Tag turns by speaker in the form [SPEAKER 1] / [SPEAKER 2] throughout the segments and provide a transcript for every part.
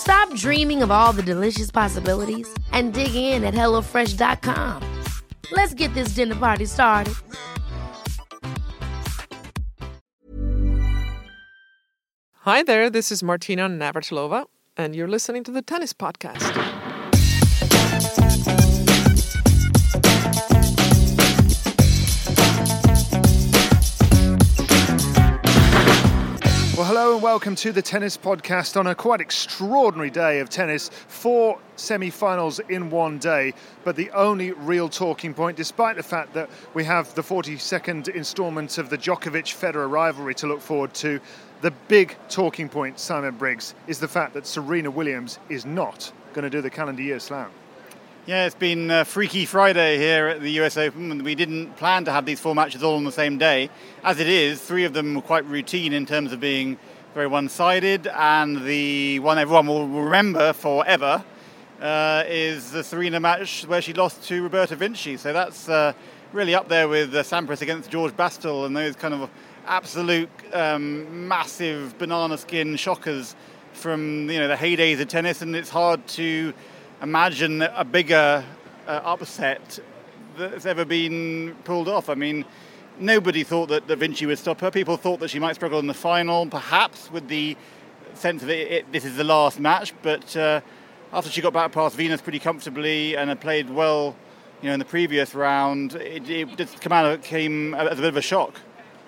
[SPEAKER 1] Stop dreaming of all the delicious possibilities and dig in at HelloFresh.com. Let's get this dinner party started.
[SPEAKER 2] Hi there, this is Martina Navratilova, and you're listening to the Tennis Podcast.
[SPEAKER 3] Welcome to the Tennis Podcast on a quite extraordinary day of tennis. Four semi finals in one day, but the only real talking point, despite the fact that we have the 42nd instalment of the Djokovic Federer rivalry to look forward to, the big talking point, Simon Briggs, is the fact that Serena Williams is not going to do the calendar year slam.
[SPEAKER 4] Yeah, it's been a Freaky Friday here at the US Open. We didn't plan to have these four matches all on the same day. As it is, three of them were quite routine in terms of being very one sided, and the one everyone will remember forever uh, is the Serena match where she lost to Roberta Vinci. So that's uh, really up there with uh, Sampras against George Bastl and those kind of absolute um, massive banana skin shockers from you know the heydays of tennis, and it's hard to imagine a bigger uh, upset that's ever been pulled off. I mean, nobody thought that Da Vinci would stop her. People thought that she might struggle in the final, perhaps with the sense of it, it this is the last match. But uh, after she got back past Venus pretty comfortably and had played well, you know, in the previous round, it, it just came, out, came as a bit of a shock.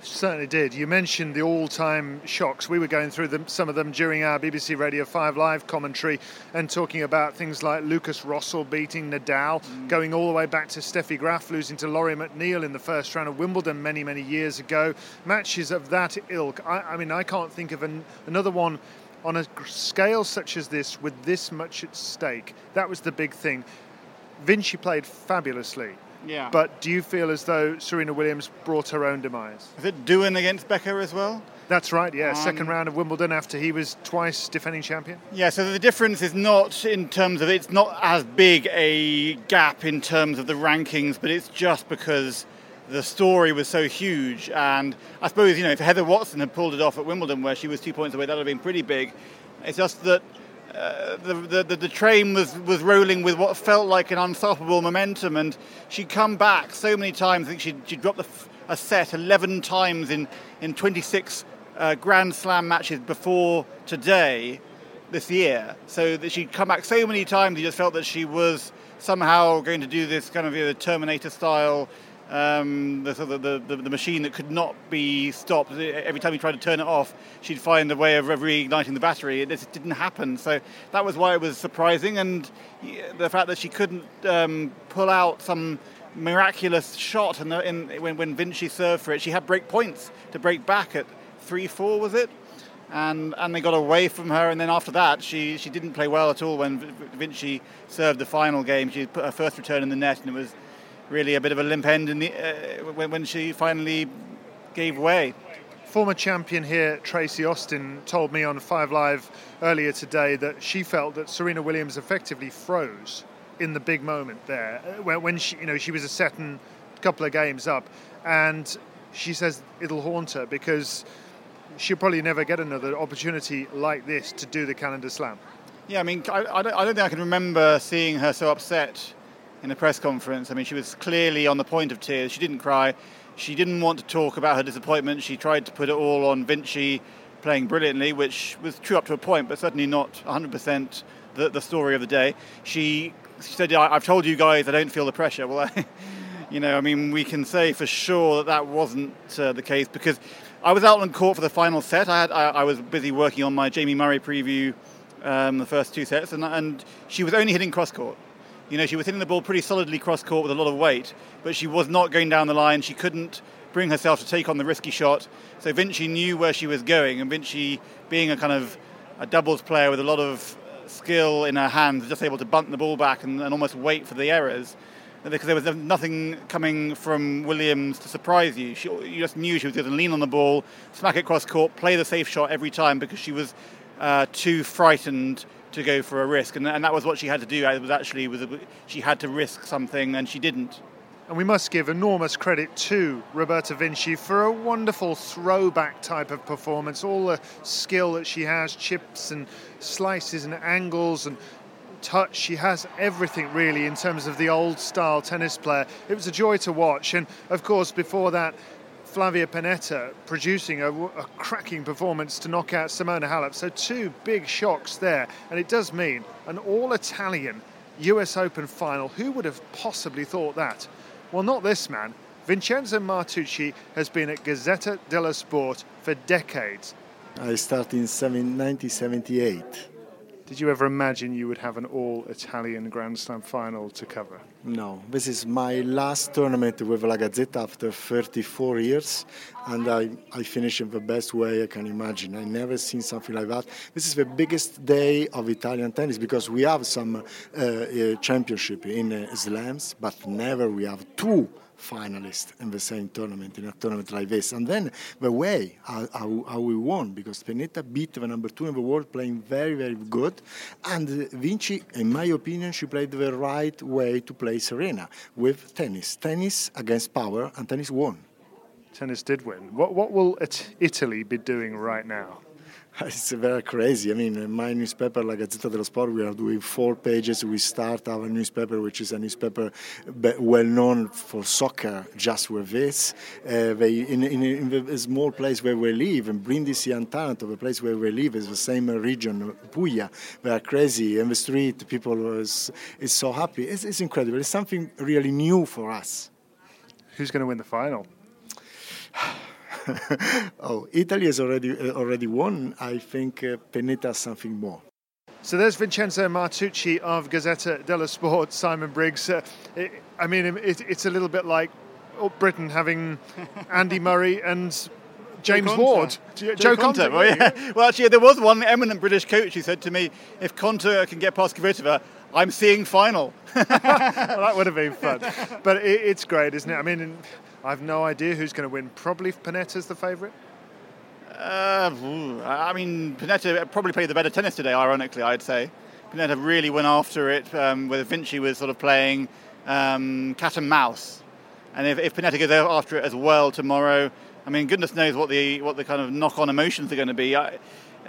[SPEAKER 3] Certainly did. You mentioned the all-time shocks. We were going through them, some of them during our BBC Radio 5 live commentary and talking about things like Lukas Rosol beating Nadal, mm. going all the way back to Steffi Graf losing to Lori McNeil in the first round of Wimbledon many, many years ago. Matches of that ilk. I, I mean, I can't think of an, another one on a scale such as this with this much at stake. That was the big thing. Vinci played fabulously.
[SPEAKER 4] Yeah.
[SPEAKER 3] But do you feel as though Serena Williams brought her own demise?
[SPEAKER 4] Is it Doohan against Becker as well?
[SPEAKER 3] That's right, yeah. Um, Second round of Wimbledon after he was twice defending champion.
[SPEAKER 4] Yeah, so the difference is not in terms of it's not as big a gap in terms of the rankings, but it's just because the story was so huge. And I suppose, you know, if Heather Watson had pulled it off at Wimbledon where she was two points away, that would have been pretty big. It's just that uh, the, the, the train was, was rolling with what felt like an unstoppable momentum, and she'd come back so many times. I think she'd, she'd dropped a set 11 times in, in 26 uh, Grand Slam matches before today, this year. So that she'd come back so many times, you just felt that she was somehow going to do this kind of you know, Terminator style um, the, the, the, the, machine that could not be stopped. Every time you tried to turn it off, she'd find a way of reigniting the battery. It just didn't happen. So that was why it was surprising. And the fact that she couldn't um, pull out some miraculous shot in in, when, when Vinci served for it, she had break points to break back at 3 4, was it? And, and they got away from her. And then after that, she, she didn't play well at all when Vinci served the final game. She put her first return in the net, and it was really a bit of a limp end in the, uh, when, when she finally gave way.
[SPEAKER 3] Former champion here, Tracy Austin, told me on Five Live earlier today that she felt that Serena Williams effectively froze in the big moment there uh, when, when she, you know, she was a set and couple of games up, and she says it'll haunt her because she'll probably never get another opportunity like this to do the calendar slam.
[SPEAKER 4] Yeah, I mean, I, I, don't, I don't think I can remember seeing her so upset in a press conference. I mean, she was clearly on the point of tears. She didn't cry. She didn't want to talk about her disappointment. She tried to put it all on Vinci playing brilliantly, which was true up to a point, but certainly not 100% the, the story of the day. She, said, "I've told you guys I don't feel the pressure." Well, you know, I mean, we can say for sure that that wasn't uh, the case because I was out on court for the final set. I had I, I was busy working on my Jamie Murray preview, um, the first two sets, and, and she was only hitting cross court. You know, she was hitting the ball pretty solidly cross court with a lot of weight, but she was not going down the line. She couldn't bring herself to take on the risky shot. So Vinci knew where she was going, and Vinci, being a kind of a doubles player with a lot of skill in her hands, just able to bunt the ball back and, and almost wait for the errors. Because there was nothing coming from Williams to surprise you. She, you just knew she was going to lean on the ball, smack it cross court, play the safe shot every time because she was uh, too frightened to go for a risk, and, and, that was what she had to do. It was actually was a, she had to risk something, and she didn't.
[SPEAKER 3] And we must give enormous credit to Roberta Vinci for a wonderful throwback type of performance. All the skill that she has, chips and slices and angles and touch. She has everything really in terms of the old style tennis player. It was a joy to watch. And of course, before that, Flavia Pennetta producing a, a, cracking performance to knock out Simona Halep. So two big shocks there, and it does mean an all-Italian U.S. Open final. Who would have possibly thought that? Well, not this man. Vincenzo Martucci has been at Gazzetta dello Sport for decades.
[SPEAKER 5] I started in 1978.
[SPEAKER 3] Did you ever imagine you would have an all Italian Grand Slam final to cover?
[SPEAKER 5] No. This is my last tournament with La Gazzetta after 34 years, and I, I finished in the best way I can imagine. I never seen something like that. This is the biggest day of Italian tennis because we have some uh, uh, championship in uh, slams, but never we have two finalists in the same tournament, in a tournament like this. And then the way how, how, how we won, because Pennetta beat the number two in the world, playing very, very good. And Vinci, in my opinion, she played the right way to play Serena with tennis. Tennis against power, and tennis won.
[SPEAKER 3] Tennis did win. What, what will Italy be doing right now?
[SPEAKER 5] It's very crazy. I mean, my newspaper, La Gazzetta dello Sport, we are doing four pages. We start our newspaper, which is a newspaper well known for soccer, just with this. Uh, they, in, in, in, the small place where we live, in Brindisi and Taranto, the place where we live is the same region, Puglia. They are crazy. In the street, people is, is so happy. It's, it's incredible. It's something really new for us.
[SPEAKER 3] Who's going to win the final?
[SPEAKER 5] oh, Italy has already uh, already won. I think uh, Pennetta something more.
[SPEAKER 3] So there's Vincenzo Martucci of Gazzetta dello Sport, Simon Briggs. Uh, it, I mean, it, it's a little bit like Britain having Andy Murray and James Joe Ward.
[SPEAKER 4] Joe, Jo Konta. Well, yeah. well, actually, there was one eminent British coach who said to me, if Konta can get past Kvitova, I'm seeing final.
[SPEAKER 3] well, that would have been fun. But it, it's great, isn't it? I mean, I have no idea who's going to win. Probably Pennetta's the favourite.
[SPEAKER 4] Uh, I mean, Pennetta probably played the better tennis today. Ironically, I'd say Pennetta really went after it. Um, where Vinci was sort of playing um, cat and mouse, and if, if Pennetta goes after it as well tomorrow, I mean, goodness knows what the what the kind of knock-on emotions are going to be. I,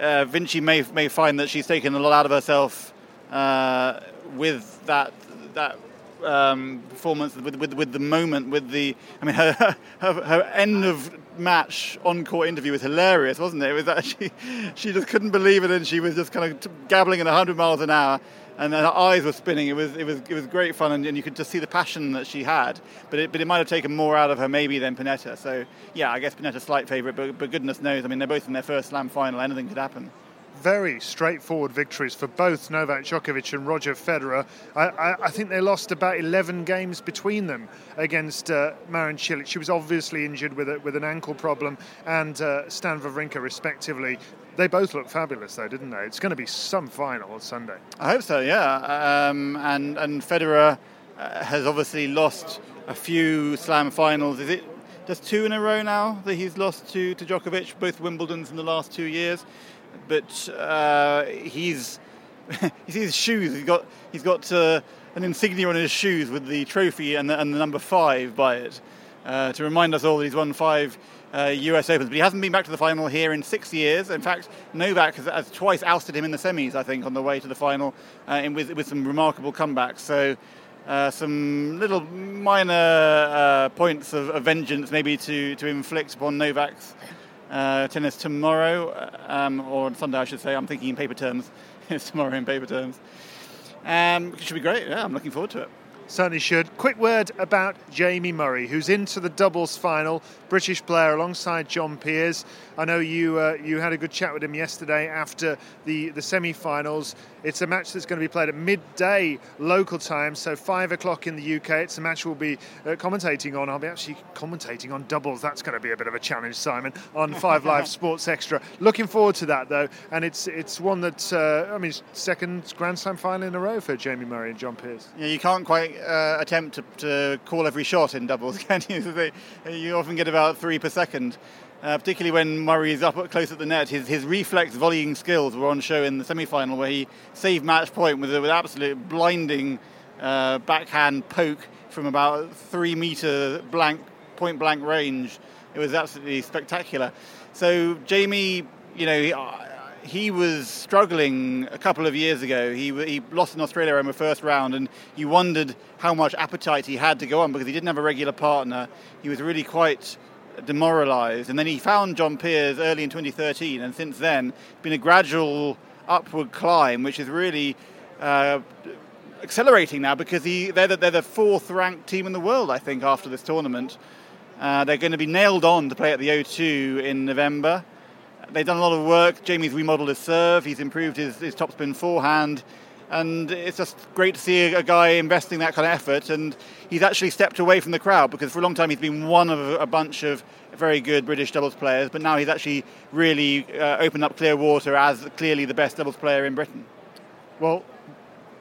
[SPEAKER 4] uh, Vinci may may find that she's taken a lot out of herself uh, with that that um, performance, with, with, with the moment, with the. I mean, her, her, her end of match encore interview was hilarious, wasn't it? It was actually she just couldn't believe it, and she was just kind of gabbling at 100 miles an hour, and her eyes were spinning. It was it was it was great fun, and, and you could just see the passion that she had. But it but it might have taken more out of her maybe than Pennetta. So yeah, I guess Pennetta's slight favourite, but but goodness knows, I mean, they're both in their first Slam final. Anything could happen
[SPEAKER 3] very straightforward victories for both Novak Djokovic and Roger Federer. I, I, I think they lost about 11 games between them against uh, Marin Cilic. She was obviously injured with a, with an ankle problem, and uh, Stan Wawrinka, respectively. They both look fabulous, though, didn't they? It's going to be some final on Sunday.
[SPEAKER 4] I hope so. Yeah, um, and and Federer uh, has obviously lost a few Slam finals. Is it just two in a row now that he's lost to to Djokovic, both Wimbledons in the last two years? But uh, he's you see his shoes. He's got he's got uh, an insignia on his shoes with the trophy and the, and the number five by it uh, to remind us all that he's won five. US uh, Opens, but he hasn't been back to the final here in six years. In fact, Novak has, has twice ousted him in the semis, I think, on the way to the final, uh, with, with some remarkable comebacks. So, uh, some little minor uh, points of, of, vengeance maybe to, to inflict upon Novak's uh, tennis tomorrow, uh, um, or Sunday, I should say. I'm thinking in paper terms. tomorrow in paper terms. Um, it should be great. Yeah, I'm looking forward to it.
[SPEAKER 3] Certainly should. Quick word about Jamie Murray, who's into the doubles final, British player alongside John Peers. I know you uh, you had a good chat with him yesterday after the, the semi finals. It's a match that's going to be played at midday local time, so 5 o'clock in the UK. It's a match we'll be uh, commentating on. I'll be actually commentating on doubles. That's going to be a bit of a challenge, Simon, on 5 Live Sports Extra. Looking forward to that, though. And it's it's one that, uh, I mean, second Grand Slam final in a row for Jamie Murray and John Peers.
[SPEAKER 4] Yeah, you can't quite uh, attempt to, to, call every shot in doubles, can you? you often get about three per second. Uh, particularly when Murray is up close at the net. His, his reflex volleying skills were on show in the semi final where he saved match point with, with absolute blinding uh, backhand poke from about three metre blank, point blank range. It was absolutely spectacular. So, Jamie, you know, he, he was struggling a couple of years ago. He, he lost in Australia in the first round, and you wondered how much appetite he had to go on because he didn't have a regular partner. He was really quite demoralised. And then he found John Peers early in 2013, and since then, been a gradual upward climb, which is really uh, accelerating now because he, they're, the, they're the fourth ranked team in the world, I think, after this tournament. Uh, they're going to be nailed on to play at the O2 in November. They've done a lot of work. Jamie's remodeled his serve, he's improved his, his topspin forehand and it's just great to see a, guy investing that kind of effort. And he's actually stepped away from the crowd because for a long time he's been one of a bunch of very good British doubles players, but now he's actually really uh, opened up clear water as clearly the best doubles player in Britain.
[SPEAKER 3] Well,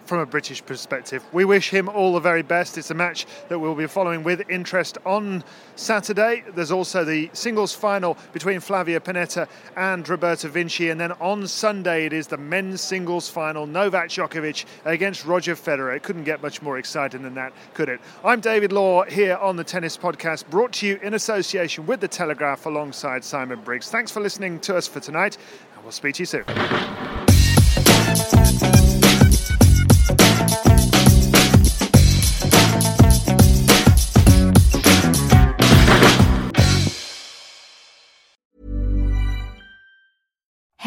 [SPEAKER 3] from a British perspective. We wish him all the very best. It's a match that we'll be following with interest on Saturday. There's also the singles final between Flavia Pennetta and Roberta Vinci. And then on Sunday, it is the men's singles final Novak Djokovic against Roger Federer. It couldn't get much more exciting than that, could it? I'm David Law here on the Tennis Podcast, brought to you in association with The Telegraph alongside Simon Briggs. Thanks for listening to us for tonight, and we'll speak to you soon.